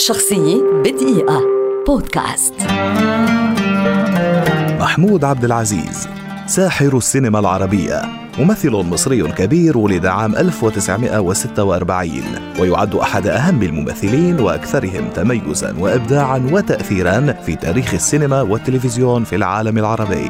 شخصية بدقيقة. بودكاست. محمود عبد العزيز ساحر السينما العربية ممثل مصري كبير ولد عام 1946 ويعد أحد أهم الممثلين وأكثرهم تميزا وإبداعا وتأثيرا في تاريخ السينما والتلفزيون في العالم العربي.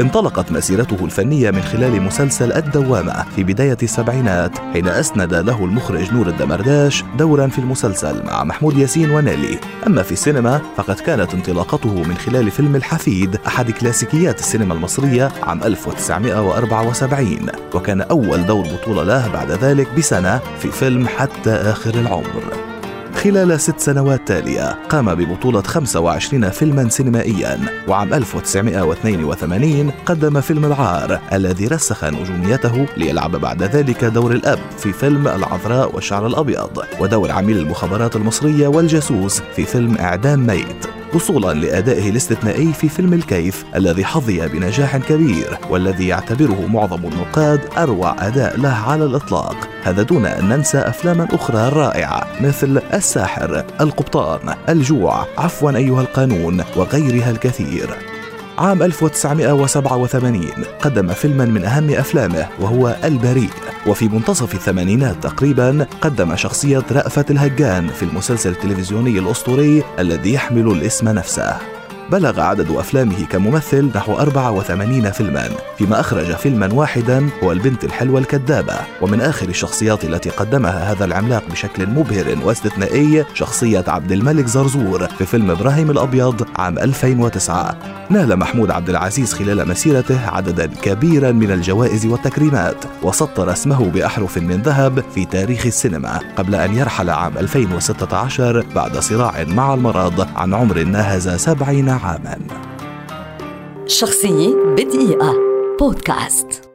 انطلقت مسيرته الفنية من خلال مسلسل الدوامة في بداية السبعينات حين أسند له المخرج نور الدمرداش دورا في المسلسل مع محمود ياسين ونيلي. أما في السينما فقد كانت انطلاقته من خلال فيلم الحفيد أحد كلاسيكيات السينما المصرية عام 1974 وكان أول دور بطولة له بعد ذلك بسنة في فيلم حتى آخر العمر. خلال ست سنوات تالية قام ببطولة 25 فيلما سينمائيا وعام 1982 قدم فيلم العار الذي رسخ نجوميته ليلعب بعد ذلك دور الأب في فيلم العذراء والشعر الأبيض ودور عميل المخابرات المصرية والجاسوس في فيلم إعدام ميت. وصولا لأدائه الاستثنائي في فيلم الكيف الذي حظي بنجاح كبير والذي يعتبره معظم النقاد أروع أداء له على الإطلاق. هذا دون أن ننسى أفلاما أخرى رائعة مثل الساحر القبطان الجوع عفوا أيها القانون وغيرها الكثير. عام 1987 قدم فيلما من أهم أفلامه وهو البريء. وفي منتصف الثمانينات تقريبا قدم شخصية رأفت الهجان في المسلسل التلفزيوني الأسطوري الذي يحمل الاسم نفسه. بلغ عدد أفلامه كممثل نحو 84 فيلما فيما أخرج فيلما واحدا هو البنت الحلوة الكذابة. ومن آخر الشخصيات التي قدمها هذا العملاق بشكل مبهر واستثنائي شخصية عبد الملك زرزور في فيلم إبراهيم الأبيض عام 2009 نال محمود عبد العزيز خلال مسيرته عددا كبيرا من الجوائز والتكريمات وسطر اسمه بأحرف من ذهب في تاريخ السينما قبل أن يرحل عام 2016 بعد صراع مع المرض عن عمر ناهز 70 عاما شخصية بدقيقة. بودكاست.